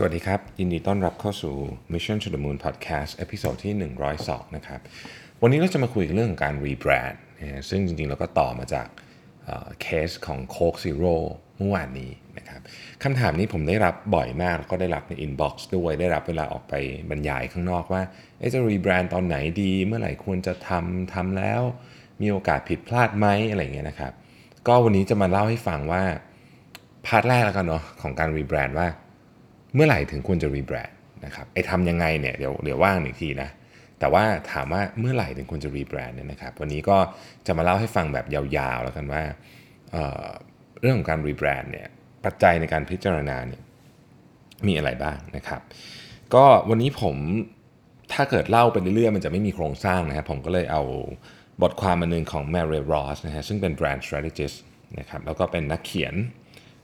สวัสดีครับ ยินดีต้อนรับเข้าสู่ Mission to the Moon Podcast episode ที่ 102 นะครับ วันนี้เราจะมาคุยเรื่องการ rebrand นะฮะซึ่งจริงๆ เราก็ต่อมาจากเคสของ Coke Zero เมื่อวานนี้นะครับคำถามนี้ผมได้รับบ่อยมากแล้วก็ได้รับใน inbox ด้วย ได้รับเวลาออกไปบรรยายข้างนอกว่าจะ rebrand ตอนไหนดี เมื่อไหร่ควรจะทำทำแล้ว มีโอกาสผิดพลาดไหมอะไรเงี้ยนะครับ ก็วันนี้จะมาเล่าให้ฟังว่าpart แรกแล้วกันเนาะของการ rebrand ว่า เมื่อไหร่ถึงควรจะ rebrand นะครับไอ้ทำยังไงเนี่ยเดี๋ยวเดี๋ยวว่ากันอีกทีนะแต่ว่าถามว่าเมื่อไหร่ถึงควรจะ rebrand เนี่ยนะครับวันนี้ก็จะมาเล่าให้ฟังแบบยาวๆ แล้วกันว่าเรื่องของการ rebrand เนี่ยปัจจัยในการพิจารณาเนี่ยมีอะไรบ้างนะครับ ก็วันนี้ผมถ้าเกิดเล่าไปเรื่อยๆ มันจะไม่มีโครงสร้างนะครับ ผมก็เลยเอาบทความมาหนึ่งของ Mary Ross นะฮะซึ่งเป็น brand strategist นะครับแล้วก็เป็นนักเขียน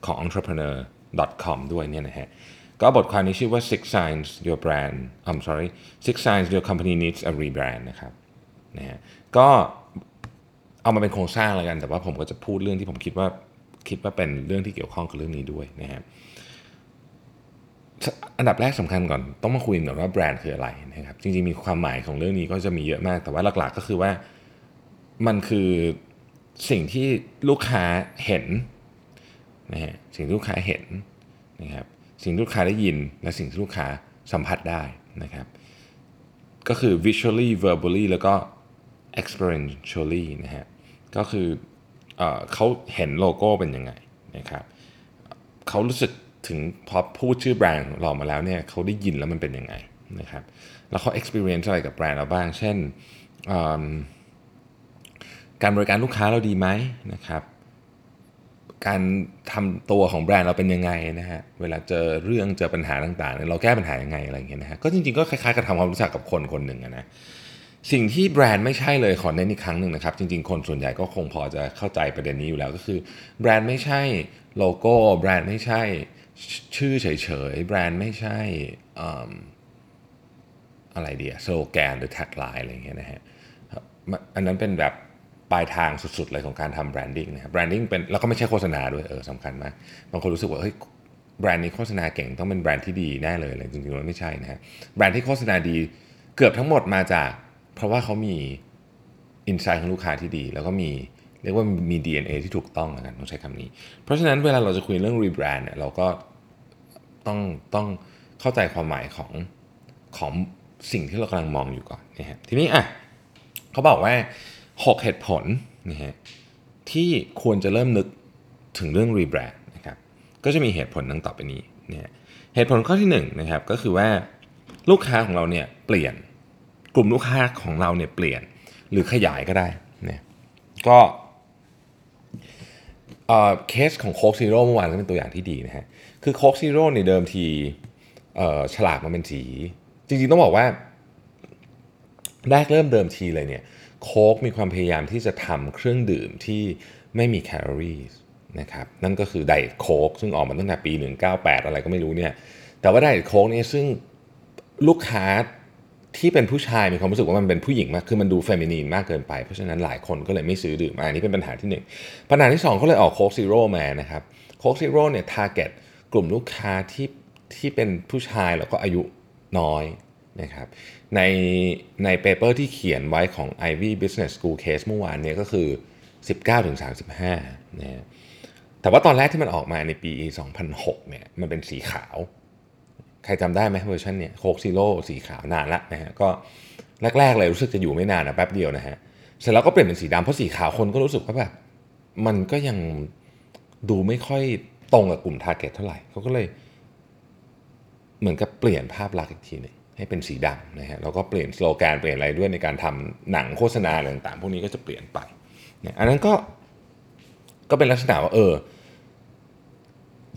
ของ entrepreneur.com ด้วยเนี่ยนะฮะ ก็บทความนี้ชื่อว่า six signs your brand I'm sorry six signs your company needs a rebrand นะครับนะฮะก็เอามาเป็นโครงสร้างแล้วกัน แต่ว่าผมก็จะพูดเรื่องที่ผมคิดว่าคิดว่าเป็นเรื่องที่เกี่ยวข้องกับเรื่องนี้ด้วยนะฮะอันดับแรกสำคัญก่อนต้องมาคุยก่อนว่าแบรนด์คืออะไรนะครับจริงๆมีความหมายของเรื่องนี้ก็จะมีเยอะมาก แต่ว่าหลักๆก็คือว่ามันคือสิ่งที่ลูกค้าเห็นนะฮะสิ่งที่ลูกค้าเห็นนะครับ สิ่งที่ลูกค้าได้ยิน และสิ่งที่ลูกค้าสัมผัสได้นะครับก็คือ visually verbally แล้วก็ experientially นะฮะก็คือเอเขาเห็นโลโก้เป็นยังไงนะครับเขารู้สึกถึงพอพูดชื่อแบรนด์เรามาแล้วเนี่ยเขาได้ยินแล้วมันเป็นยังไงนะครับแล้วเขา experience อะไรกับแบรนด์เราบ้าง เช่นการบริการลูกค้าเราดีไหมนะครับ การทำตัวของแบรนด์เราเป็นยังไงนะฮะเวลาเจอเรื่องเจอปัญหาต่างๆเราแก้ปัญหายังไงอะไรอย่างเงี้ยนะฮะก็จริงๆก็คล้ายๆกับทำความรู้จักกับคนคนหนึ่งนะสิ่งที่แบรนด์ไม่ใช่เลยขอเน้นอีกครั้งหนึ่งนะครับ จริงๆ คนส่วนใหญ่ก็คงพอจะเข้าใจประเด็นนี้อยู่แล้วก็คือ แบรนด์ไม่ใช่โลโก้แบรนด์ไม่ใช่ชื่อเฉยๆ แบรนด์ไม่ใช่ไอเดียสโลแกนหรือ tagline อะไรเงี้ยนะฮะอันนั้นเป็นแบบ ปลายทางสุดๆเลยของการทำ branding นะครับ branding เป็นแล้วก็ไม่ใช่โฆษณาด้วยเออสำคัญมากบางคนรู้สึกว่าเฮ้ยแบรนด์นี้โฆษณาเก่งต้องเป็นแบรนด์ที่ดีแน่เลยเลยจริงๆมันไม่ใช่นะฮะแบรนด์ที่โฆษณาดีเกือบทั้งหมดมาจาก เพราะว่าเขามี insight ของลูกค้าที่ดี แล้วก็มีเรียกว่ามี DNA ที่ถูกต้องนะต้องใช้คำนี้ เพราะฉะนั้นเวลาเราจะคุยเรื่องรีแบรนด์เนี่ยเราก็ต้องต้องเข้าใจความหมายของของสิ่งที่เรากำลังมองอยู่ก่อนนะฮะทีนี้อะเขาบอกว่า 6 เหตุผลนะฮะที่ควรจะเริ่มนึกถึงเรื่องรีแบรนด์นะครับก็จะมีเหตุผลดังต่อไปนี้นะฮะเหตุผลข้อที่1นนะครับก็คือว่าลูกค้าของเราเนี่ยเปลี่ยนกลุ่มลูกค้าของเราเนี่ยเปลี่ยนหรือขยายก็ได้นะก็เคสของโค้กซีโร่เมื่อวานก็เป็นตัวอย่างที่ดีนะฮะคือโค้กซีโร่ในเดิมทีฉลากมันเป็นสี จริงๆต้องบอกว่า แรกเริ่มเดิมทีเลยเนี่ย โค้กมีความพยายามที่จะทำเครื่องดื่มที่ไม่มีแคลอรี่นะครับนั่นก็คือไดโค้กซึ่งออกมาตั้งแต่ปี 198 อะไรก็ไม่รู้เนี่ยแต่ว่า Diet Coke นี่ซึ่งลูกค้าที่เป็นผู้ชายมีความรู้สึกว่ามันเป็นผู้หญิงมากคือมันดู feminine มากเกินไป เพราะฉะนั้นหลายคนก็เลยไม่ซื้อดื่มอันนี้เป็นปัญหาที่ 1 ปัญหาที่2เขาเลยออก Coke Zero มานะครับ Coke Zero เนี่ย target กลุ่มลูกค้าที่ที่เป็นผู้ชายแล้วก็อายุน้อย นะครับในใน paper ที่เขียนไว้ของ Ivy Business School Case เมื่อวานเนี่ยก็คือ 19-35นะแต่ว่าตอนแรกที่มันออกมาในปี 2006เนี่ยมันเป็นสีขาว ใครจำได้ไหมเวอร์ชันเนี่ย Coke Zero สีขาวนานละนะฮะก็แรกๆเลยรู้สึกจะอยู่ไม่นานนะแป๊บเดียวนะฮะเสร็จแล้วก็เปลี่ยนเป็นสีดำเพราะสีขาวคนก็รู้สึกว่าแบบมันก็ยังดูไม่ค่อยตรงกับกลุ่ม target เท่าไหร่เขาก็เลย เหมือนกับเปลี่ยนภาพลักษณ์อีกทีหนึ่ง ให้เป็นสีดำนะฮะแล้วก็เปลี่ยนสโลแกนเปลี่ยนอะไรด้วยในการทำหนังโฆษณาอะไรต่างๆ พวกนี้ก็จะเปลี่ยนไปเนี่ยอันนั้นก็ก็เป็นลักษณะว่าเออ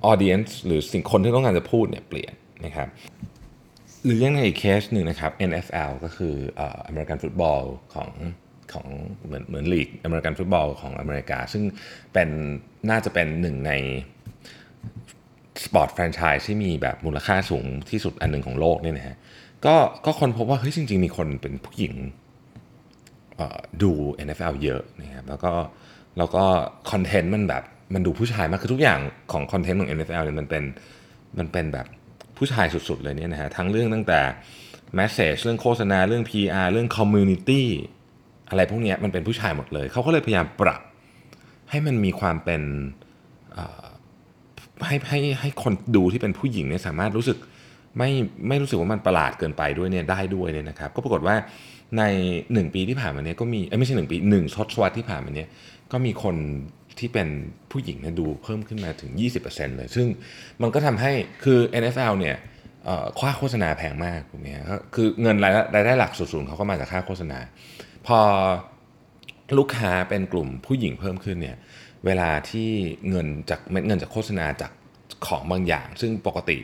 audience หรือสิ่งคนที่ต้องการจะพูดเนี่ยเปลี่ยนนะครับหรืออย่างในอีกเคสหนึ่งนะครับ NFL ก็คืออเมริกันฟุตบอลของของเหมือนเหมือนลีกอเมริกันฟุตบอลของอเมริกา ซึ่งเป็นน่าจะเป็นหนึ่งใน sport franchise ที่มีแบบมูลค่าสูงที่สุดอันหนึ่งของโลกเนี่ยนะฮะ ก็ก็คนพบว่าเฮ้ยจริง ๆ มีคนเป็นผู้หญิงดู NFL เยอะนะครับแล้วก็แล้วก็คอนเทนต์มันแบบมันดูผู้ชายมากคือทุกอย่างของคอนเทนต์ของ NFL เนี่ยมันเป็นมันเป็นแบบผู้ชายสุด ๆ เลยเนี่ยนะฮะทั้งเรื่องตั้งแต่ message เรื่องโฆษณาเรื่อง PR เรื่อง community อะไรพวกเนี้ยมันเป็นผู้ชายหมดเลย เขาก็เลยพยายามปรับให้มันมีความเป็นให้ให้ให้คนดูที่เป็นผู้หญิงเนี่ยสามารถรู้สึก ไม่ไม่รู้สึกว่ามันประหลาดเกินไปด้วยเนี่ยได้ด้วยเนี่ยนะครับ ก็ปรากฏว่าใน 1 ปีที่ผ่านมาเนี่ยก็มีไม่ใช่ 1 ปี 1ทศวรรษที่ผ่านมาเนี่ยก็มีคนที่เป็นผู้หญิงเนี่ยดูเพิ่มขึ้นมาถึง 20%เลย ซึ่งมันก็ทำให้คือ NFL เนี่ยค่าโฆษณาแพงมากถูกไหมครับคือเงินรายรายได้หลักสูงๆเขาก็มาจากค่าโฆษณา พอลูกค้าเป็นกลุ่มผู้หญิงเพิ่มขึ้นเนี่ยเวลาที่เงินจากเม็ดเงินจากโฆษณาจากของบางอย่าง ซึ่งปกติ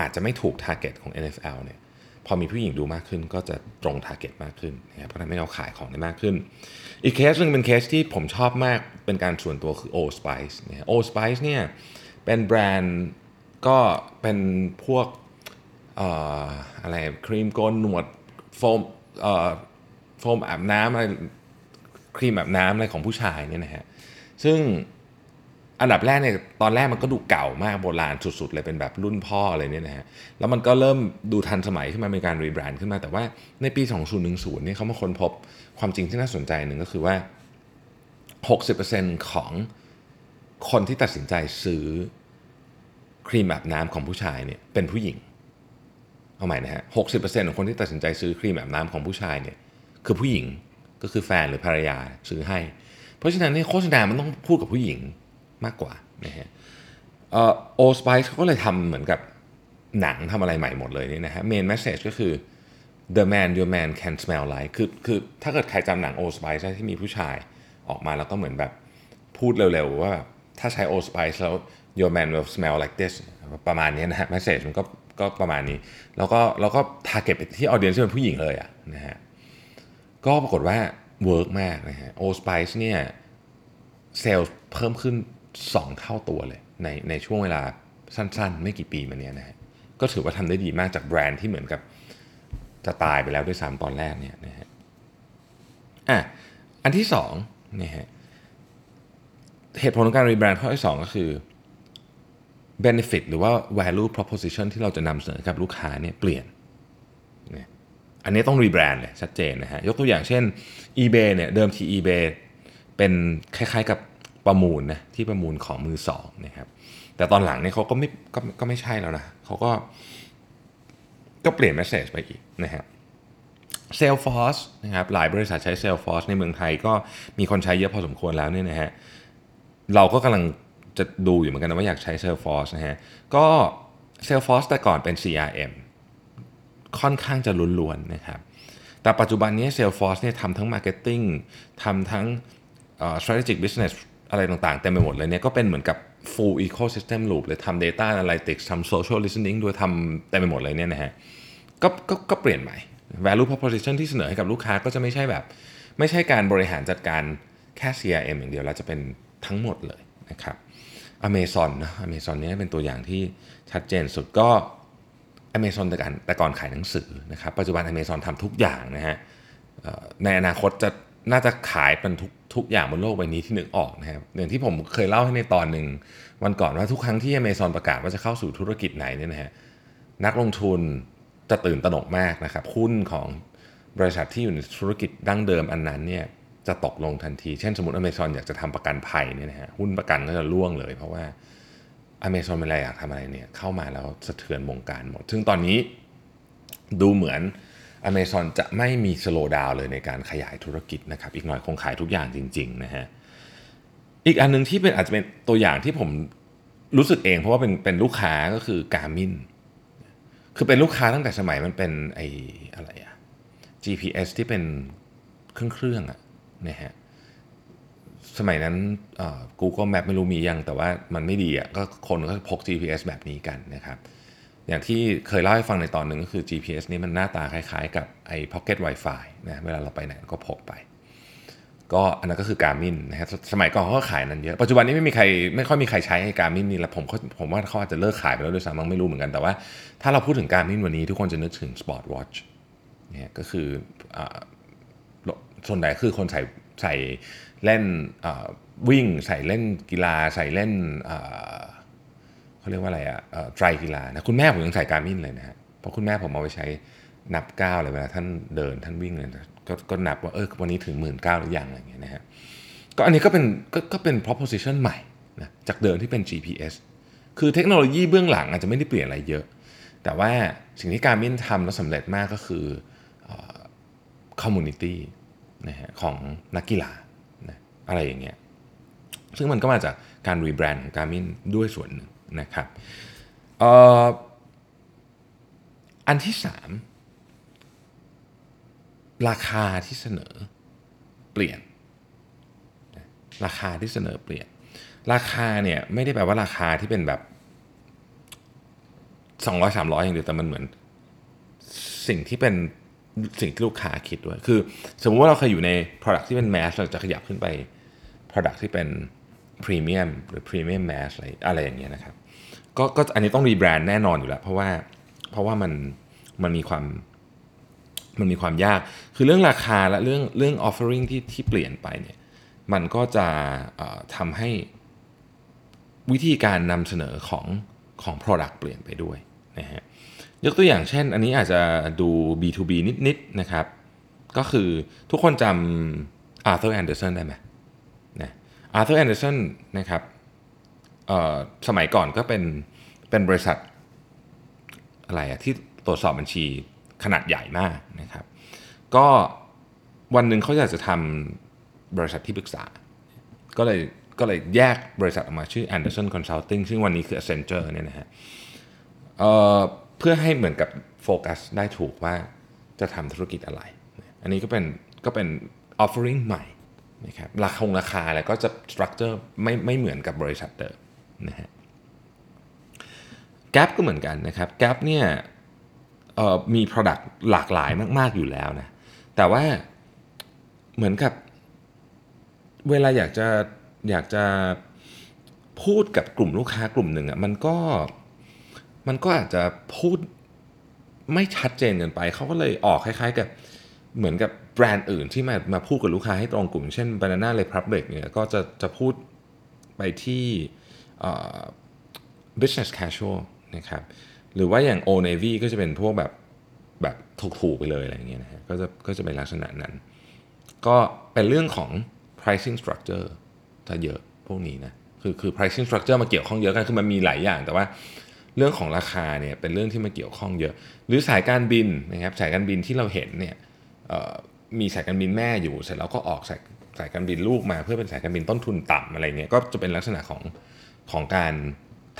อาจจะไม่ถูก target ของ NFL เนี่ยพอมีผู้หญิงดูมากขึ้นก็จะตรง target มากขึ้นนะครับเพราะทำให้เราขายของได้มากขึ้น อีกเคสหนึ่งเป็นเคสที่ผมชอบมากเป็นการส่วนตัวคือ Old Spice เนี่ย Old Spice เนี่ยเป็นแบรนด์ก็เป็นพวกอะไรครีมโกนหนวดโฟมโฟมอาบน้ำอะไรครีมอาบน้ำอะไรของผู้ชายเนี่ยนะฮะซึ่ง อันดับแรกเนี่ยตอนแรกมันก็ดูเก่ามากโบราณสุดๆเลยเป็นแบบรุ่นพ่ออะไรเนี่ยนะฮะแล้วมันก็เริ่มดูทันสมัยขึ้นมาเป็นการรีแบรนด์ขึ้นมา แต่ว่าในปี 2010เนี่ยเขามาค้นพบความจริงที่น่าสนใจหนึ่งก็คือว่า 60%ของคนที่ตัดสินใจซื้อครีมอาบน้ำของผู้ชายเนี่ยเป็นผู้หญิง เอาใหม่นะฮะหกสิของคนที่ตัดสินใจซื้อครีมอาบน้ำของผู้ชายเนี่ยคือผู้หญิงก็คือแฟนหรือภรรยาซื้อให้ เพราะฉะนั้นเนี่ยโฆษณามันต้องพูดกับผู้หญิง มากกว่านะฮะโอสไปซ์เขาก็เลยทำเหมือนกับหนังทำอะไรใหม่หมดเลยนี่นะฮะเมนแมสเซจก็คือ the man your man can smell like คือคือถ้าเกิดใครจำหนังโอสไปซ์ที่มีผู้ชายออกมาแล้วก็เหมือนแบบพูดเร็วๆว่าถ้าใช้โอสไปซ์แล้ว your man will smell like this ประมาณนี้นะฮะแมสเซจมันก็ก็ประมาณนี้ แล้วก็แล้วก็ target ไปที่ audience ที่เป็นผู้หญิงเลยอะนะฮะก็ปรากฏว่า work มากนะฮะ Old Spice เนี่ยเซลล์เพิ่มขึ้น 2 เท่าตัวเลย ในในช่วงเวลาสั้นๆ ไม่กี่ปีมาเนี้ยนะฮะก็ถือว่าทำได้ดีมากจากแบรนด์ที่เหมือนกับจะตายไปแล้วด้วยซ้ำตอนแรกเนี่ยนะฮะอะอันที่สองนี่ฮะเหตุผลของการ rebrand ข้อที่สองก็คือ benefit หรือว่า value proposition ที่เราจะนำเสนอกับลูกค้าเนี่ยเปลี่ยนนี่อันนี้ต้องรีแบรนด์เลยชัดเจนนะฮะ ยกตัวอย่างเช่น eBay เนี่ยเดิมที eBay เป็นคล้ายๆกับ ประมูลนะที่ประมูลของมือสองนะครับ แต่ตอนหลังเนี่ยเขาก็ไม่ก็ก็ไม่ใช่แล้วนะเขาก็ก็เปลี่ยน message ไปอีกนะฮะ Salesforce นะครับหลายบริษัทใช้ Salesforce ในเมืองไทยก็มีคนใช้เยอะพอสมควรแล้วเนี่ยนะฮะเราก็กำลังจะดูอยู่เหมือนกันนะว่าอยากใช้ Salesforce นะฮะก็ Salesforce แต่ก่อนเป็น CRM ค่อนข้างจะล้วนๆนะครับ แต่ปัจจุบันนี้ Salesforce เนี่ยทำทั้ง Marketing ทำทั้ง strategic business อะไรต่างๆเต็มไปหมดเลยเนี่ยก็เป็นเหมือนกับ full ecosystem loop เลยทำ data analytics ทำ social listening ด้วยทำเต็มไปหมดเลยเนี่ยนะฮะก็ก็ก็เปลี่ยนใหม่ value proposition ที่เสนอให้กับลูกค้าก็จะไม่ใช่แบบ ไม่ใช่การบริหารจัดการแค่ CRM อย่างเดียวเราจะเป็นทั้งหมดเลยนะครับอเมซอนนะอเมซอนนี้เป็นตัวอย่างที่ชัดเจนสุดก็อเมซอนแต่ก่อนแต่ก่อนขายหนังสือนะครับปัจจุบันอเมซอนทำทุกอย่างนะฮะในอนาคตจะ น่าจะขายเป็นทุกทุกอย่างบนโลกใบนี้ที่นึกออกนะครับอย่างที่ผมเคยเล่าให้ในตอนหนึ่งวันก่อนว่าทุกครั้งที่อเมซอนประกาศว่าจะเข้าสู่ธุรกิจไหนเนี่ยนะฮะนักลงทุนจะตื่นตระหนกมากนะครับหุ้นของบริษัทที่อยู่ในธุรกิจดั้งเดิมอันนั้นเนี่ยจะตกลงทันที เช่นสมมติอเมซอนอยากจะทำประกันภัยเนี่ยนะฮะหุ้นประกันก็จะร่วงเลย เพราะว่าอเมซอนเป็นอะไรอยากทำอะไรเนี่ยเข้ามาแล้วสะเทือนวงการหมด ซึ่งตอนนี้ดูเหมือน อเมซอนจะไม่มีสโลว์ดาวเลยในการขยายธุรกิจนะครับอีกหน่อยคงขายทุกอย่างจริงๆนะฮะอีกอันนึงที่เป็นอาจจะเป็นตัวอย่างที่ผมรู้สึกเองเพราะว่าเป็นเป็นลูกค้าก็คือการมินคือเป็นลูกค้าตั้งแต่สมัยมันเป็นไออะไรอะ GPS ที่เป็นเครื่องเครื่องอะนะฮะสมัยนั้น Google Map ไม่รู้มียังแต่ว่ามันไม่ดีอะก็คนก็พก GPS แบบนี้กันนะครับ อย่างที่เคยเล่าให้ฟังในตอนหนึ่งก็คือ GPS นี้มันหน้าตาคล้ายๆ กับไอ้ Pocket Wi-Fi นะเวลาเราไปไหนก็พกไป ก็อันนั้นก็คือการมินนะฮะสมัยก่อนเขาก็ขายนั้นเยอะ ปัจจุบันนี้ไม่มีใครไม่ค่อยมีใครใช้การมินนี่แล้วผมผมว่าเขาอาจจะเลิกขายไปแล้วด้วยซ้ำมั้งไม่รู้เหมือนกันแต่ว่าถ้าเราพูดถึงการมินวันนี้ทุกคนจะนึกถึง Sport Watch เนี่ยก็คือส่วนใหญ่คือคนใส่ใส่เล่นวิ่งใส่เล่นกีฬาใส่เล่น เขาเรียกว่าอะไรอะเอ่อไตรกีฬานะคุณแม่ผมยังใส่การมินเลยนะฮะเพราะคุณแม่ผมเอาไปใช้นับก้าวเลยเวลาท่านเดินท่านวิ่งเลยก็ก็นับว่าเออวันนี้ถึงหมื่นเก้าหรือยังอะไรเงี้ยนะฮะก็อันนี้ก็เป็นก็ก็เป็น proposition ใหม่นะจากเดิมที่เป็น GPS คือเทคโนโลยีเบื้องหลังอาจจะไม่ได้เปลี่ยนอะไรเยอะ แต่ว่าสิ่งที่ Garmin ทำแล้วสำเร็จมากก็คือ community นะฮะของนักกีฬานะอะไรอย่างเงี้ยซึ่งมันก็มาจากการ rebrand ของ Garmin ด้วยส่วนหนึ่ง นะครับอออันที่สามราคาที่เสนอเปลี่ยน ราคาที่เสนอเปลี่ยน ราคาเนี่ยไม่ได้แปลว่าราคาที่เป็นแบบ 200 300 อย่างเดียวแต่มันเหมือนสิ่งที่เป็นสิ่งที่ลูกค้าคิดด้วย คือ สมมุติว่าเราเคยอยู่ใน product ที่เป็น mass เราจะขยับขึ้นไป product ที่เป็น premium หรือ premium mass อะไรอะไรอย่างเงี้ยนะครับก็ก็อันนี้ต้องรีแบรนด์แน่นอนอยู่แล้ว เพราะว่าเพราะว่ามันมันมีความมันมีความยาก คือเรื่องราคาและเรื่องเรื่อง offering ที่ที่เปลี่ยนไปเนี่ยมันก็จะทำให้วิธีการนำเสนอของของ Product เปลี่ยนไปด้วยนะฮะยกตัวอย่างเช่น อันนี้อาจจะดู B2B นิดๆนะครับ ก็คือทุกคนจำ Arthur Andersen ได้ไหม Arthur Andersen นะครับสมัยก่อนก็เป็นเป็นบริษัทอะไรอะที่ตรวจสอบบัญชีขนาดใหญ่มากนะครับ ก็วันหนึ่งเขาอยากจะทำบริษัทที่ปรึกษา ก็เลยก็เลยแยกบริษัทออกมาชื่อ Anderson Consulting ซึ่งวันนี้คือ Accenture เนี่ยนะฮะเเพื่อให้เหมือนกับโฟกัสได้ถูกว่าจะทำธุรกิจอะไร อันนี้ก็เป็นก็เป็น offering ใหม่ นะครับราคาราคาอะไรก็จะสตรัคเจอร์ไม่ไม่เหมือนกับบริษัทเดิมนะฮะแกลก็เหมือนกันนะครับแกลเนี่ยมี Product หลากหลายมาก ๆ อยู่แล้วนะ แต่ว่าเหมือนกับเวลาอยากจะอยากจะพูดกับกลุ่มลูกค้ากลุ่มหนึ่งอะ่ะมันก็มันก็อาจจะพูดไม่ชัดเจนเกินไป เขาก็เลยออกคล้าย ๆ กับเหมือนกับ รนด์อื่นที่มามาพูดกับลูกค้าให้ตรงกลุ่ม เช่น Banana Republic เนี่ยก็จะจะพูดไปที่ business casual นะครับหรือว่าอย่าง o Navy ก็จะเป็นพวกแบบแบบถูกๆไปเลยอะไรเงี้ยนะฮะก็จะก็จะเป็นลักษณะนั้น ก็เป็นเรื่องของ pricing structure ถ้าเยอะพวกนี้นะคือคือ pricing structure มาเกี่ยวข้องเยอะกันคือมันมีหลายอย่างแต่ว่าเรื่องของราคาเนี่ยเป็นเรื่องที่มาเกี่ยวข้องเยอะ หรือสายการบินนะครับสายการบินที่เราเห็นเนี่ย มีสายการบินแม่อยู่ เสร็จแล้วก็ออกสายสายการบินลูกมาเพื่อเป็นสายการบินต้นทุนต่ำอะไรเงี้ยก็จะเป็นลักษณะของของการ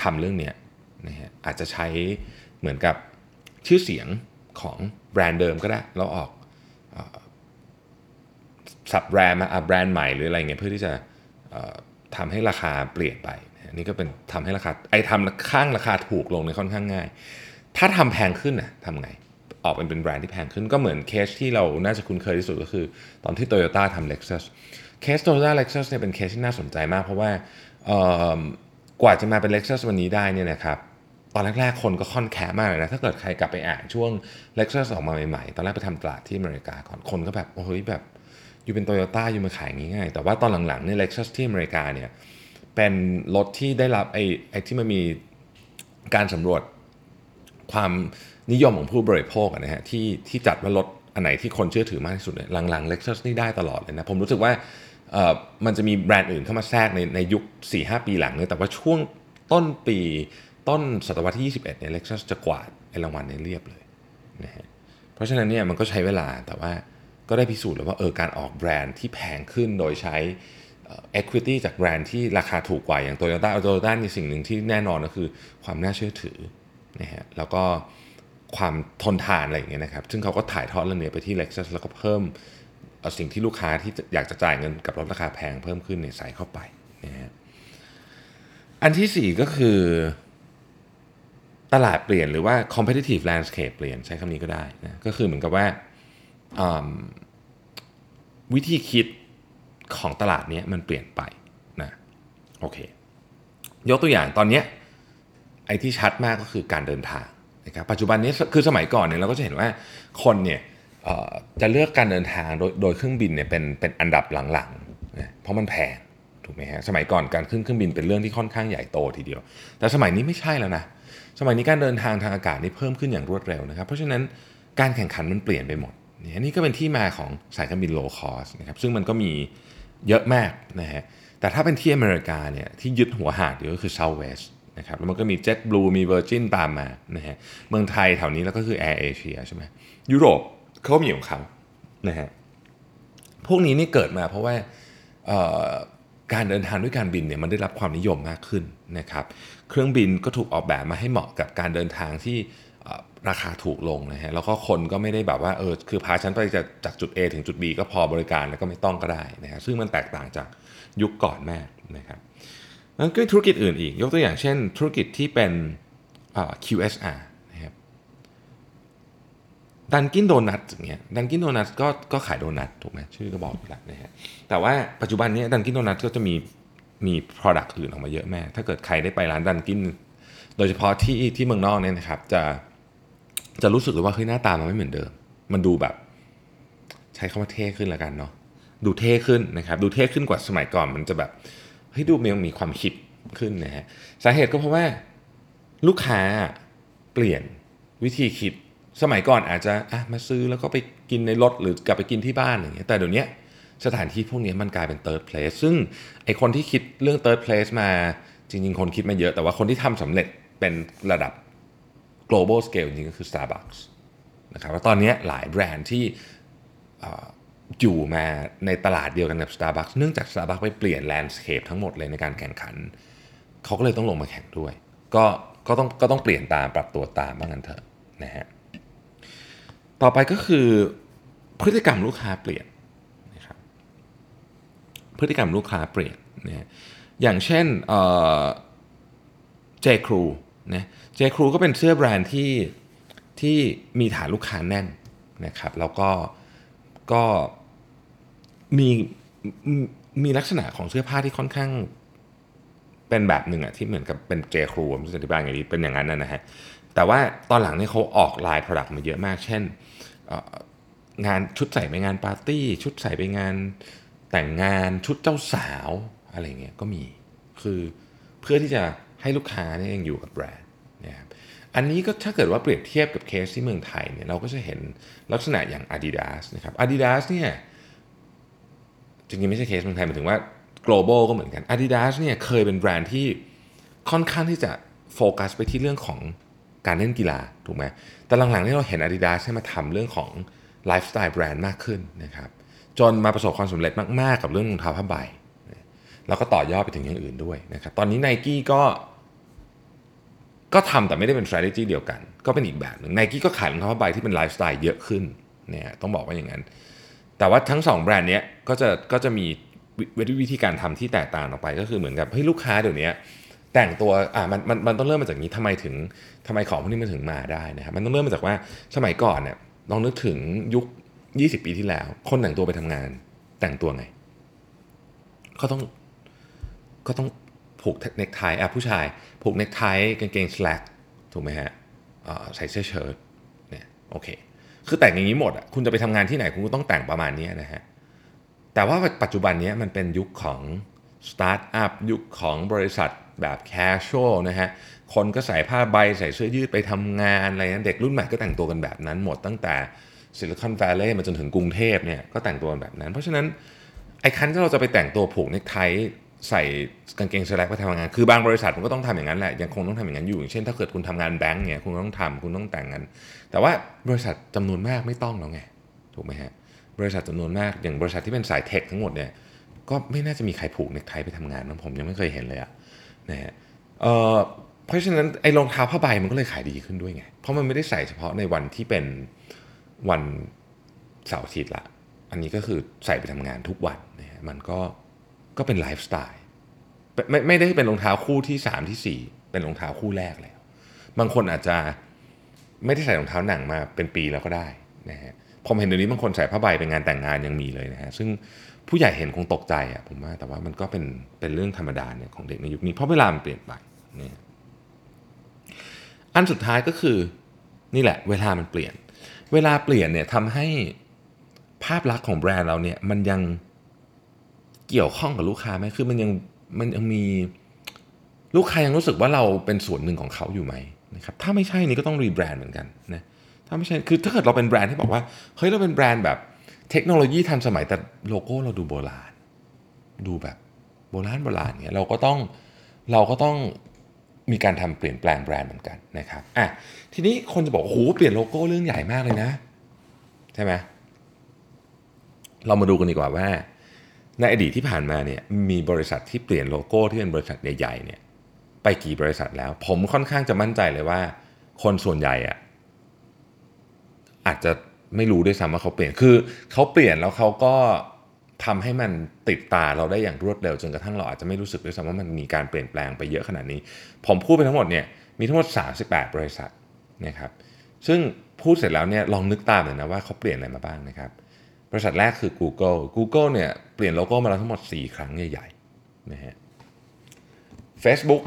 ทำเรื่องเนี้ยนะฮะอาจจะใช้เหมือนกับชื่อเสียงของแบรนด์เดิมก็ได้แล้วออกสับแบรนด์มาแบรนด์ใหม่หรืออะไรเงี้ยเพื่อที่จะทำให้ราคาเปลี่ยนไปนนี้ก็เป็นทำให้ราคาไอ้ทำข้างราคาถูกลงในค่อนข้างง่าย ถ้าทำแพงขึ้นน่ะทำไง ออกเป็นเป็นแบรนด์ที่แพงขึ้นก็เหมือนเคสที่เราน่าจะคุ้นเคยที่สุดก็คือ ตอนที่ Toyota ทำ Lexus เคส Toyota Lexus เนี่ยเป็นเคสที่น่าสนใจมาก เพราะว่ากว่าจะมาเป็น Lexus วันนี้ได้เนี่ยนะครับตอนแรกๆ คนก็ค่อนแคะมากเลยนะ ถ้าเกิดใครกลับไปอ่านช่วง Lexus ออกมาใหม่ๆ ตอนแรกไปทำตลาดที่อเมริกาก่อนคนก็แบบโอ้ยแบบอยู่เป็น Toyota อยู่มาขายง่ายๆแต่ว่าตอนหลังๆเนี่ย Lexus ที่อเมริกาเนี่ยเป็นรถที่ได้รับไอ้ไอ้ที่มันมีการสำรวจความ นิยมของผู้บริโภคนะฮะที่ที่จัดว่ารถอันไหนที่คนเชื่อถือมากที่สุดเนี่ยหลังๆ Lexus นี่ได้ตลอดเลยนะ ผมรู้สึกว่ามันจะมีแบรนด์อื่นเข้ามาแทรกในในยุค 4-5 ปีหลังเนี่ยแต่ว่าช่วงต้นปีต้นศตวรรษที่ 21เนี่ย Lexus จะกวาดไอ้รางวัลในเรียบเลยนะฮะเพราะฉะนั้นเนี่ยมันก็ใช้เวลาแต่ว่าก็ได้พิสูจน์แล้วว่าเออการออกแบรนด์ที่แพงขึ้นโดยใช้ equity จากแบรนด์ที่ราคาถูกกว่าอย่าง Toyota Toyota มีสิ่งหนึ่งที่แน่นอนก็คือความน่าเชื่อถือนะฮะแล้วก็ ความทนทานอะไรอย่างเงี้ยนะครับ ซึ่งเขาก็ถ่ายทอดเรื่องนี้ไปที่ Lexus แล้วก็เพิ่มสิ่งที่ลูกค้าที่อยากจะจ่ายเงินกับรถราคาแพงเพิ่มขึ้นเนี่ยใส่เข้าไปนะฮะอันที่ 4 ก็คือตลาดเปลี่ยนหรือว่า competitive landscape เปลี่ยนใช้คำนี้ก็ได้นะก็คือเหมือนกับว่าวิธีคิดของตลาดนี้มันเปลี่ยนไปนะโอเค ยกตัวอย่างตอนนี้ไอ้ที่ชัดมากก็คือการเดินทาง นะครับปัจจุบันนี้คือสมัยก่อนเนี่ยเราก็จะเห็นว่าคนเนี่ยจะเลือกการเดินทางโดยโดยเครื่องบินเนี่ยเป็นเป็นอันดับหลังๆนะเพราะมันแพงถูกไหมฮะสมัยก่อนการขึ้นเครื่องบินเป็นเรื่องที่ค่อนข้างใหญ่โตทีเดียว แต่สมัยนี้ไม่ใช่แล้วนะสมัยนี้การเดินทางทางอากาศนี่เพิ่มขึ้นอย่างรวดเร็วนะครับ เพราะฉะนั้นการแข่งขันมันเปลี่ยนไปหมดนี่นี่ก็เป็นที่มาของสายการบิน low cost นะครับซึ่งมันก็มีเยอะมากนะฮะแต่ถ้าเป็นที่อเมริกาเนี่ยที่ยึดหัวหาดอยู่ก็คือ Southwest นะครับแล้วมันก็มี JetBlue มี Virgin ตามมานะฮะเมืองไทยแถวนี้แล้วก็คือ Air Asia ใช่ไหมยุโรปเขามีของเขานะฮะพวกนี้นี่เกิดมาเพราะว่าการเดินทางด้วยการบินเนี่ยมันได้รับความนิยมมากขึ้นนะครับ เครื่องบินก็ถูกออกแบบมาให้เหมาะกับการเดินทางที่ราคาถูกลงนะฮะแล้วก็คนก็ไม่ได้แบบว่าเออคือพาฉันไปจากจากจุด A ถึงจุด B ก็พอบริการแล้วก็ไม่ต้องก็ได้นะฮะซึ่งมันแตกต่างจากยุคก่อนมากนะครับ แล้วก็ธุรกิจอื่นอีก ยกตัวอย่างเช่น ธุรกิจที่เป็น QSR นะครับดันกินโดนัทอย่างเงี้ยดันกินโดนัทก็ก็ขายโดนัทถูกไหมชื่อก็บอกอยู่แล้วนะฮะแต่ว่าปัจจุบันนี้ดันกินโดนัทก็จะมีมี Product อื่นออกมาเยอะแม่ถ้าเกิดใครได้ไปร้านดันกิน โดยเฉพาะที่ที่เมืองนอกเนี่ยนะครับ จะจะรู้สึกเลยว่าเฮ้ยหน้าตามันไม่เหมือนเดิม มันดูแบบ ใช้คำว่าเท่ขึ้นละกันเนาะดูเท่ขึ้นนะครับ ดูเท่ขึ้นกว่าสมัยก่อนมันจะแบบ เฮ้ยดูมันมีความคิดขึ้นนะฮะสาเหตุก็เพราะว่าลูกค้าเปลี่ยนวิธีคิดสมัยก่อนอาจจะอะมาซื้อแล้วก็ไปกินในรถหรือกลับไปกินที่บ้านอย่างเงี้ยแต่เดี๋ยวนี้สถานที่พวกนี้มันกลายเป็น third place ซึ่งไอคนที่คิดเรื่อง third place มาจริง ๆ คนคิดมาเยอะ แต่ว่าคนที่ทำสำเร็จเป็นระดับ global scale จริงก็คือ Starbucks นะครับแล้วตอนนี้หลายแบรนด์ที่ อยู่มาในตลาดเดียวกันกับ Starbucks เนื่องจาก Starbucks ไปเปลี่ยนแลนด์สเคปทั้งหมดเลยในการแข่งขัน เขาก็เลยต้องลงมาแข่งด้วย ก็ก็ต้องก็ต้องเปลี่ยนตามปรับตัวตามบ้างกันเถอะนะฮะต่อไปก็คือพฤติกรรมลูกค้าเปลี่ยนนะครับพฤติกรรมลูกค้าเปลี่ยนนะอย่างเช่นเจครูนะเจครูก็เป็นเสื้อแบรนด์ที่ที่มีฐานลูกค้าแน่นนะครับแล้วก็ก็ มีมีลักษณะของเสื้อผ้าที่ค่อนข้าง เป็นแบบหนึ่งอะที่เหมือนกับเป็นเจครูผมจะอธิบายอย่างนี้เป็นอย่างนั้นนะฮะแต่ว่าตอนหลังนี่เขาออก line product มาเยอะมาก เช่นงานชุดใส่ไปงานปาร์ตี้ ชุดใส่ไปงานแต่งงานชุดเจ้าสาวอะไรเงี้ยก็มีคือเพื่อที่จะให้ลูกค้าเนี่ยยังอยู่กับแบรนด์นะครับอันนี้ก็ถ้าเกิดว่าเปรียบเทียบกับเคสที่เมืองไทยเนี่ยเราก็จะเห็นลักษณะอย่าง Adidas นะครับ Adidas เนี่ย จริงๆไม่ใช่เคสเมืองไทยหมายถึงว่า global ก็เหมือนกัน Adidas เนี่ยเคยเป็นแบรนด์ที่ค่อนข้างที่จะโฟกัสไปที่เรื่องของการเล่นกีฬาถูกไหมแต่หลังๆนี่เราเห็น Adidas หันมาทำเรื่องของไลฟ์สไตล์แบรนด์มากขึ้นนะครับจนมาประสบความสำเร็จมากๆ กับเรื่องรองเท้าผ้าใบแล้วก็ต่อยอดไปถึงอย่างอื่นด้วยนะครับตอนนี้ n i กี้ก็ก็ทำแต่ไม่ได้เป็น strategy เดียวกัน ก็เป็นอีกแบบหนึ่งไนกี้ก็ขายรองเท้าผ้าใบที่เป็นไลฟ์สไตล์เยอะขึ้นเนี่ยต้องบอกว่าอย่างนั้น แต่ว่าทั้ง 2 แบรนด์เนี้ยก็จะก็จะมีวิธีการทำที่แตกต่างออกไป ก็คือเหมือนกับเฮ้ยลูกค้าเดี๋ยวนี้แต่งตัวอ่ามันมันมันต้องเริ่มมาจากนี้ทำไมถึงทำไมของพวกนี้มันถึงมาได้นะครับมันต้องเริ่มมาจากว่าสมัยก่อนเนี่ยลองนึกถึงยุค 20 ปีที่แล้ว คนแต่งตัวไปทำงาน แต่งตัวไงก็ต้องก็ต้องผูกเน็คไทอะผู้ชาย ผูกเน็คไทกางเกงสแลกถูกไหมฮะใส่เสื้อเชิ้ตเนี่ยโอเค คือแต่งอย่างนี้หมดอะคุณจะไปทำงานที่ไหนคุณก็ต้องแต่งประมาณนี้นะฮะแต่ว่าปัจจุบันนี้มันเป็นยุคของสตาร์ทอัพยุคของบริษัทแบบ casual นะฮะคนก็ใส่ผ้าใบใส่เสื้อยืดไปทำงานอะไรนะเด็กรุ่นใหม่ก็แต่งตัวกันแบบนั้นหมดตั้งแต่ Silicon Valley มาจนถึงกรุงเทพเนี่ยก็แต่งตัวแบบนั้น เพราะฉะนั้นไอ้ครั้นที่เราจะไปแต่งตัวผูกเนคไท ใส่กางเกงสแลกไปทำงาน คือบางบริษัทมันก็ต้องทำอย่างนั้นแหละ ยังคงต้องทำอย่างนั้นอยู่ อย่างเช่นถ้าเกิดคุณทำงานแบงก์เนี่ยคุณต้องทำคุณต้องแต่งกัน แต่ว่าบริษัทจำนวนมากไม่ต้องแล้วไง ถูกไหมฮะ บริษัทจำนวนมาก อย่างบริษัทที่เป็นสายเทคทั้งหมดเนี่ย ก็ไม่น่าจะมีใครผูกเนคไทไปทำงานนะผมยังไม่เคยเห็นเลยอะนะฮะเเพราะฉะนั้นไอ้รองเท้าผ้าใบมันก็เลยขายดีขึ้นด้วยไง เพราะมันไม่ได้ใส่เฉพาะในวันที่เป็นวันเสาร์อาทิตย์ละ อันนี้ก็คือใส่ไปทำงานทุกวันนะฮะ มันก็ ก็เป็นไลฟ์สไตล์ไม่ไม่ได้เป็นรองเท้าคู่ที่ 3 ที่ 4 เป็นรองเท้าคู่แรกแล้ว บางคนอาจจะไม่ได้ใส่รองเท้าหนังมาเป็นปีแล้วก็ได้นะฮะผมเห็นเดี๋ยวนี้บางคนใส่ผ้าใบไปงานแต่งงานยังมีเลยนะฮะซึ่งผู้ใหญ่เห็นคงตกใจอะผมว่าแต่ว่ามันก็เป็นเป็นเรื่องธรรมดาเนี่ยของเด็กในยุคนี้เพราะเวลามันเปลี่ยนไปเนี่ยอันสุดท้ายก็คือนี่แหละ เวลามันเปลี่ยน เวลาเปลี่ยนเนี่ยทำให้ภาพลักษณ์ของแบรนด์เราเนี่ยมันยัง เกี่ยวข้องกับลูกค้าไหมคือมันยังมันยังมีลูกค้ายังรู้สึกว่าเราเป็นส่วนหนึ่งของเขาอยู่ไหมนะครับถ้าไม่ใช่นี่ก็ต้อง rebrand เหมือนกันนะถ้าไม่ใช่คือถ้าเกิดเราเป็นแบรนด์ที่บอกว่าเฮ้ยเราเป็นแบรนด์แบบเทคโนโลยีทันสมัยแต่โลโก้เราดูโบราณ ดูแบบโบราณโบราณเนี่ยเราก็ต้องเราก็ต้องมีการทำเปลี่ยนแปลงแบรนด์เหมือนกันนะครับอะทีนี้คนจะบอกโอ้โหเปลี่ยนโลโก้เรื่องใหญ่มากเลยนะ ใช่ไหมเรามาดูกันดีกว่าว่า ในอดีตที่ผ่านมาเนี่ยมีบริษัทที่เปลี่ยนโลโก้ที่เป็นบริษัทใหญ่ๆเนี่ยไปกี่บริษัทแล้ว ผมค่อนข้างจะมั่นใจเลยว่า คนส่วนใหญ่อะอาจจะไม่รู้ด้วยซ้ำว่าเขาเปลี่ยนคือเขาเปลี่ยนแล้วเขาก็ทำให้มันติดตาเราได้อย่างรวดเร็วจนกระทั่งเราอาจจะไม่รู้สึกด้วยซ้ำว่ามันมีการเปลี่ยนแปลงไปเยอะขนาดนี้ ผมพูดไปทั้งหมดเนี่ยมีทั้งหมด 38 บริษัทนะครับซึ่งพูดเสร็จแล้วเนี่ยลองนึกตามเลยนะว่าเขาเปลี่ยนอะไรมาบ้างนะครับ บริษัทแรกคือ Google Google เนี่ยเปลี่ยนโลโก้มาแล้วทั้งหมด 4 ครั้งใหญ่ๆนะฮะ Facebook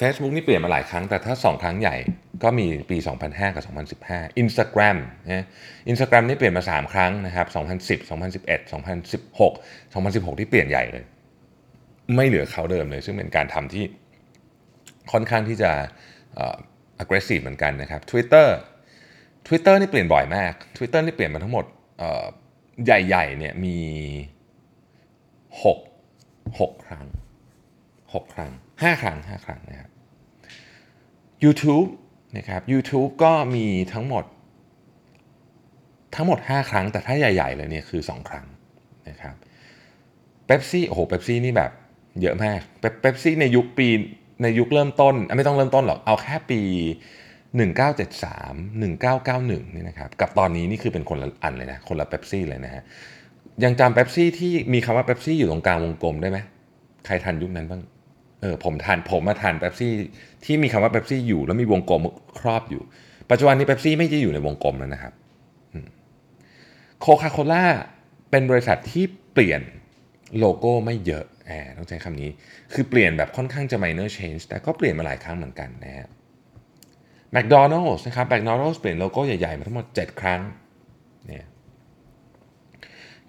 Facebook นี่เปลี่ยนมาหลายครั้งแต่ถ้า 2 ครั้งใหญ่ก็มีปี 2005 กับ 2015 Instagram นะ Instagram นี่เปลี่ยนมา 3 ครั้งนะครับ 2010 2011 2016 2016 ที่เปลี่ยนใหญ่เลย ไม่เหลือเขาเดิมเลย ซึ่งเป็นการทำที่ค่อนข้างที่จะ aggressive เหมือนกันนะครับ Twitter Twitter นี่เปลี่ยนบ่อยมาก Twitter นี่เปลี่ยนมาทั้งหมด ใหญ่ๆเนี่ยมี 6 6 ครั้ง 6 ครั้ง 5 ครั้ง 5 ครั้งนะครับ YouTube นะครับ YouTube ก็มีทั้งหมด ทั้งหมด 5 ครั้ง แต่ถ้าใหญ่ ๆ เลยเนี่ยคือ 2 ครั้งนะครับเบปซี่โอ้โหเบปซี่นี่แบบเยอะมากเบปซี่ในยุคปีในยุคเริ่มต้น ไม่ต้องเริ่มต้นหรอก เอาแค่ปี 1973 1991นี่นะครับกับตอนนี้นี่คือเป็นคนละอันเลยนะคนละเบปซี่เลยนะฮะยังจำเบปซี่ที่มีคำว่าเบปซี่อยู่ตรงกลางวงกลมได้ไหมใครทันยุคนั้นบ้างเออผมทันผมมาทันเบปซี่ที่มีคำว่าเบปซี่อยู่แล้วมีวงกลมครอบอยู่ ปัจจุบันนี้เบปซี่ไม่ได้อยู่ในวงกลมแล้วนะครับCoca-Cola เป็นบริษัทที่เปลี่ยนโลโก้ไม่เยอะแอบต้องใช้คำนี้ คือเปลี่ยนแบบค่อนข้างจะ minor change แต่ก็เปลี่ยนมาหลายครั้งเหมือนกันนะ ฮะ McDonald's นะครับ McDonald's เปลี่ยนโลโก้ใหญ่ ๆ มาทั้งหมด 7 ครั้งเนี่ย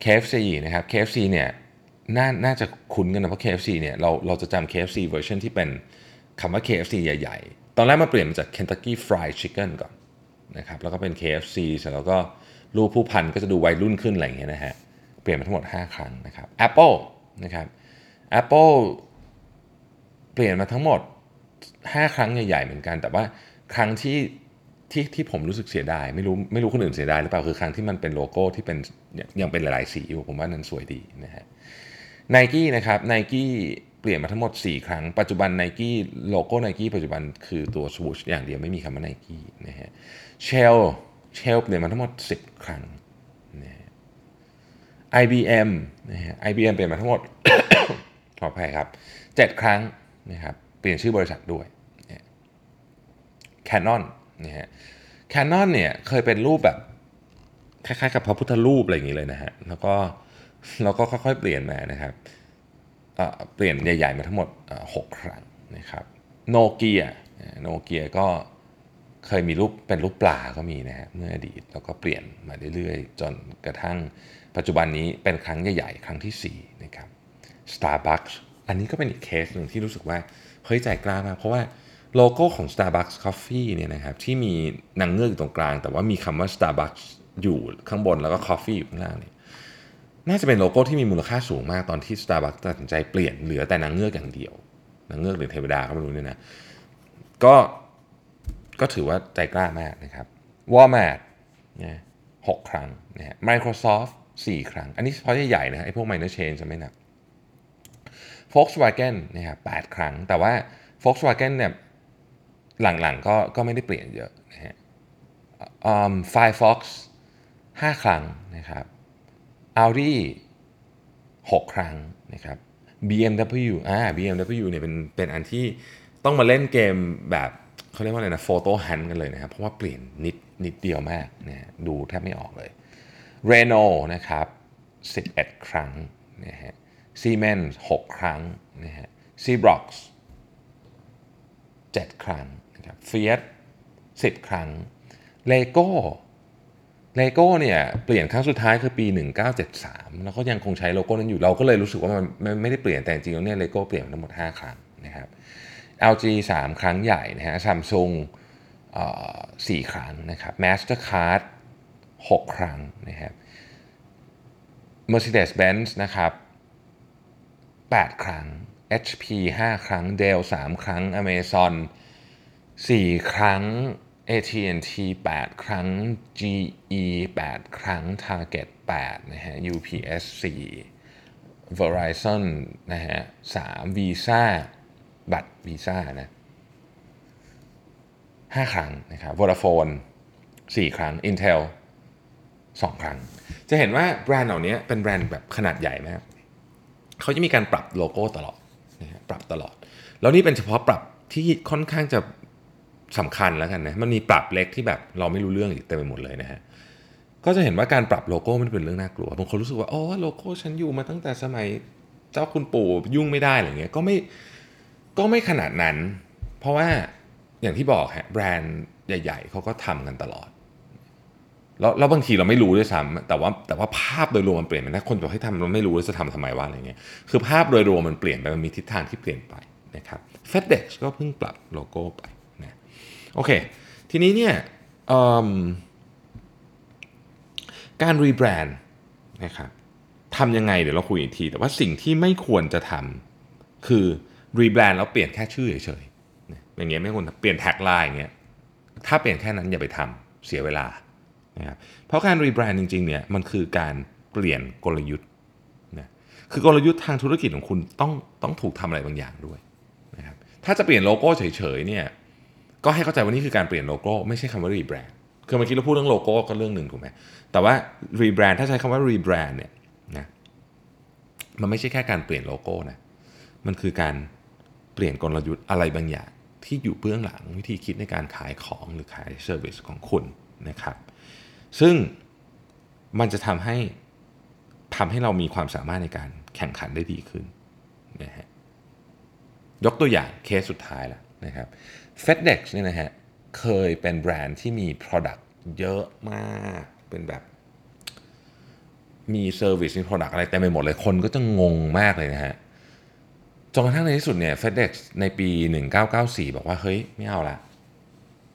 KFC นะครับ KFC เนี่ยน่าน่าจะคุ้นกันนะเพราะ KFC เนี่ยเราเราจะจำ KFC เวอร์ชันที่เป็นคำว่า KFC ใหญ่ ๆ ตอนแรกมาเปลี่ยนมาจาก Kentucky Fried Chicken ก่อนนะครับแล้วก็เป็น KFC เสร็จแล้วก็รูปผู้พันก็จะดูวัยรุ่นขึ้นอะไรอย่างเงี้ยนะฮะเปลี่ยนมาทั้งหมด 5 ครั้งนะครับ Apple นะครับ Apple เปลี่ยนมาทั้งหมด 5 ครั้งใหญ่ ๆ เหมือนกัน แต่ว่า ครั้งที่ที่ที่ผมรู้สึกเสียดายไม่รู้ไม่รู้คนอื่นเสียดายหรือเปล่าคือครั้งที่มันเป็นโลโก้ที่เป็นยังเป็นหลายๆสีอยู่ผมว่านั้นสวยดีนะฮะไนกี้นะครับไนกี้เปลี่ยนมาทั้งหมด 4 ครั้ง ปัจจุบันไนกี้โลโก้ไนกี้ปัจจุบันคือตัวสวูชอย่างเดียวไม่มีคำว่าไนกี้นะฮะเชลเชลเปลี่ยนมาทั้งหมด 10 ครั้งนะฮะ IBM นะฮะ IBM เปลี่ยนมาทั้งหมดขออภัยครับ 7 ครั้งนะครับเปลี่ยนชื่อบริษัทด้วย Canon นะฮะ Canon เนี่ยเคยเป็นรูปแบบคล้ายๆกับพระพุทธรูปอะไรอย่างนี้เลยนะฮะ แล้วก็เราก็ค่อยๆเปลี่ยนมานะครับเปลี่ยนใหญ่ๆมาทั้งหมด 6 ครั้งนะครับโนเกียโนเกียก็เคยมีรูปเป็นรูปปลาก็มีนะฮะเมื่ออดีตแล้วก็เปลี่ยนมาเรื่อยๆ จนกระทั่งปัจจุบันนี้เป็นครั้งใหญ่ๆ ครั้งที่4นะครับ Starbucks อันนี้ก็เป็นอีกเคสหนึ่งที่รู้สึกว่าเฮ้ยใจกล้ามากเพราะว่า โลโก้ของ Starbucks Coffee เนี่ยนะครับที่มีนางเงือกอยู่ตรงกลาง แต่ว่ามีคำว่า Starbucks อยู่ข้างบนแล้วก็ Coffee อยู่ข้างล่างเนี่ยน่าจะเป็นโลโก้ที่มีมูลค่าสูงมากตอนที่ Starbucks ตัดสินใจเปลี่ยนเหลือแต่นางเงือกอย่างเดียวนางเงือกหรือเทวดาก็ไม่รู้เนี่ยนะก็ก็ถือว่าใจกล้ามากนะครับ Walmart เนี่ยหกครั้งนะฮะ Microsoft 4 ครั้ง อันนี้เฉพาะใหญ่ๆนะไอ้พวก minor change จะไม่นับ Volkswagen นะครับ8ครั้ง แต่ว่า Volkswagen เนี่ย หลังๆก็ก็ไม่ได้เปลี่ยนเยอะนะฮะ Firefox 5 ครั้งนะครับ Audi 6 ครั้งนะครับ BMW อ่า BMW เนี่ยเป็นเป็นอันที่ต้องมาเล่นเกมแบบเขาเรียกว่าอะไรนะโฟโต้ฮันกันเลยนะครับ เพราะว่าเปลี่ยนนิดนิดเดียวมากนะดูแทบไม่ออกเลย Renault นะครับ 11 ครั้งนะฮะ Siemens 6 ครั้งนะฮะ Xerox 7 ครั้ง นะครับ Fiat 10ครั้ง Lego เลโก้เนี่ยเปลี่ยนครั้งสุดท้ายคือปี 1973 แล้วก็ยังคงใช้โลโก้นั้นอยู่เราก็เลยรู้สึกว่ามันไม่ได้เปลี่ยนแต่จริงๆแล้วเนี่ยเลโก้เปลี่ยนทั้งหมด 5 ครั้งนะครับ LG 3 ครั้งใหญ่นะฮะ Samsung เอ่ครั้งนะครับ Mastercard 6 ครั้งนะครับ Mercedes-Benz นะครับ 8 ครั้ง HP 5 ครั้ง Dell 3 ครั้ง Amazon 4 ครั้ง AT&T 8 ครั้ง GE 8 ครั้ง Target 8นะฮะ UPS 4 Verizon นะฮะ3 Visa บัตร Visa นะ5ครั้งนะครับ Vodafone 4 ครั้ง Intel 2 ครั้ง จะเห็นว่าแบรนด์เหล่านี้เป็นแบรนด์แบบขนาดใหญ่มาก เขาจะมีการปรับโลโก้ตลอดนะฮะปรับตลอด แล้วนี่เป็นเฉพาะปรับที่ค่อนข้างจะ สำคัญแล้วกันนะมันมีปรับเล็กที่แบบเราไม่รู้เรื่องอีกเต็มไปหมดเลยนะฮะก็จะเห็นว่าการปรับโลโก้มันเป็นเรื่องน่ากลัวบางคนรู้สึกว่าโอ้โลโก้ฉันอยู่มาตั้งแต่สมัยเจ้าคุณปู่ยุ่งไม่ได้อะไรเงี้ยก็ไม่ก็ไม่ขนาดนั้น เพราะว่าอย่างที่บอกฮะแบรนด์ใหญ่ ๆเขาก็ทำกันตลอด แล้วแล้วบางทีเราไม่รู้ด้วยซ้ำแต่ว่าแต่ว่าภาพโดยรวมมันเปลี่ยนไปนะคนบอกให้ทำเราไม่รู้จะทำทำไมว่าอะไรเงี้ยคือภาพโดยรวมมันเปลี่ยนไปมันมีทิศทางที่เปลี่ยนไปนะครับ FedEx ก็เพิ่งปรับโลโก้ไป โอเค ทีนี้เนี่ยการรีแบรนด์นะครับทำยังไงเดี๋ยวเราคุยอีกที แต่ว่าสิ่งที่ไม่ควรจะทำคือrebrand แล้วเปลี่ยนแค่ชื่อเฉยๆอย่างเงี้ยไม่ควรเปลี่ยน tagline อย่างเงี้ยถ้าเปลี่ยนแค่นั้นอย่าไปทำเสียเวลานะครับเพราะการ rebrand จริงๆเนี่ยมันคือการเปลี่ยนกลยุทธ์นะคือกลยุทธ์ทางธุรกิจของคุณต้องต้องถูกทำอะไรบางอย่างด้วยนะครับถ้าจะเปลี่ยนโลโก้เฉยๆเนี่ย ก็ให้เข้าใจว่านี่คือการเปลี่ยนโลโก้ไม่ใช่คำว่า rebrand คือเมื่อกี้เราพูดเรื่องโลโก้ก็เรื่องหนึ่งถูกไหมแต่ว่า rebrand ถ้าใช้คำว่า rebrand เนี่ยนะมันไม่ใช่แค่การเปลี่ยนโลโก้นะมันคือการเปลี่ยนกลยุทธ์อะไรบางอย่างที่อยู่เบื้องหลังวิธีคิดในการขายของหรือขายเซอร์วิสของคุณนะครับ ซึ่งมันจะทำให้ทำให้เรามีความสามารถในการแข่งขันได้ดีขึ้นนะฮะยกตัวอย่างเคสสุดท้ายล้ว นะครับ FedEx เนี่ยนะฮะเคยเป็นแบรนด์ที่มี Product เยอะมากเป็นแบบ มี service มี Product อะไรเต็มไปหมดเลยคนก็จะงงมากเลยนะฮะจนกระทั่งในที่สุดเนี่ย FedEx ในปี 1994 บอกว่า เฮ้ย ไม่เอาละ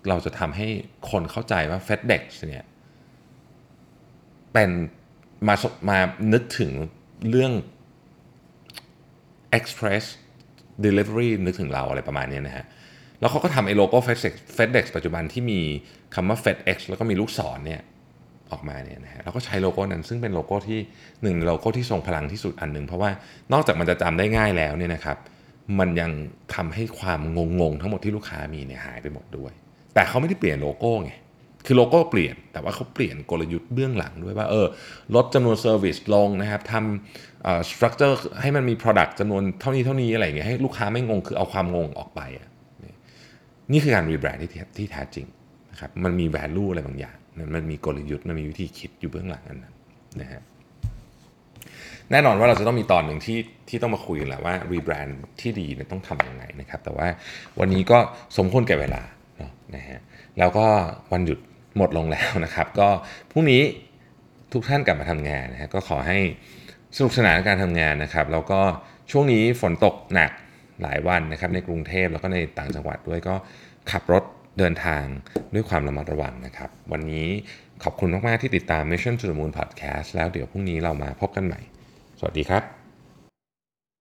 เราจะทำให้คนเข้าใจว่า FedEx เนี่ยเป็นมามานึกถึงเรื่อง Express Delivery นึกถึงเราอะไรประมาณนี้นะฮะ แล้วเขาก็ทำไอ้โลโก้ FedEx FedEx ปัจจุบันที่มีคำว่า FedEx แล้วก็มีลูกศรเนี่ยออกมาเนี่ยนะฮะแล้วก็ใช้โลโก้นั้นซึ่งเป็นโลโก้ที่หนึ่งโลโก้ที่ทรงพลังที่สุดอันหนึ่งเพราะว่านอกจากมันจะจำได้ง่ายแล้วเนี่ยนะครับมันยังทำให้ความงงๆทั้งหมดที่ลูกค้ามีเนี่ยหายไปหมดด้วย แต่เขาไม่ได้เปลี่ยนโลโก้ไงคือโลโก้เปลี่ยนแต่ว่าเขาเปลี่ยนกลยุทธ์เบื้องหลังด้วยว่าเออลดจำนวน service ลงนะครับทำ structure ให้มันมี Product จำนวนเท่านี้เท่านี้อะไรเงี้ยให้ลูกค้าไม่งงคือเอาความงงออกไปอะ นี่คือการรีแบรนด์ที่ที่แท้จริงนะครับมันมี value อะไรบางอย่างมันมีกลยุทธ์มันมีวิธีคิดอยู่เบื้องหลังนั้นนะฮะแน่นอนว่าเราจะต้องมีตอนหนึ่งที่ที่ต้องมาคุยกันแหละว่ารีแบรนด์ที่ดีเนี่ยต้องทำยังไงนะครับ แต่ว่าวันนี้ก็สมควรแก่เวลาเนาะนะฮะแล้วก็วันหยุดหมดลงแล้วนะครับ ก็พรุ่งนี้ทุกท่านกลับมาทำงานนะฮะก็ขอให้สนุกสนานการทำงานนะครับ แล้วก็ช่วงนี้ฝนตกหนัก หลายวันนะครับในกรุงเทพแล้วก็ในต่างจังหวัดด้วยก็ขับรถเดินทางด้วยความระมัดระวังนะครับ วันนี้ขอบคุณมาก ๆ ที่ติดตาม Mission to the Moon Podcast แล้วเดี๋ยวพรุ่งนี้เรามาพบกันใหม่ สวัสดีครับ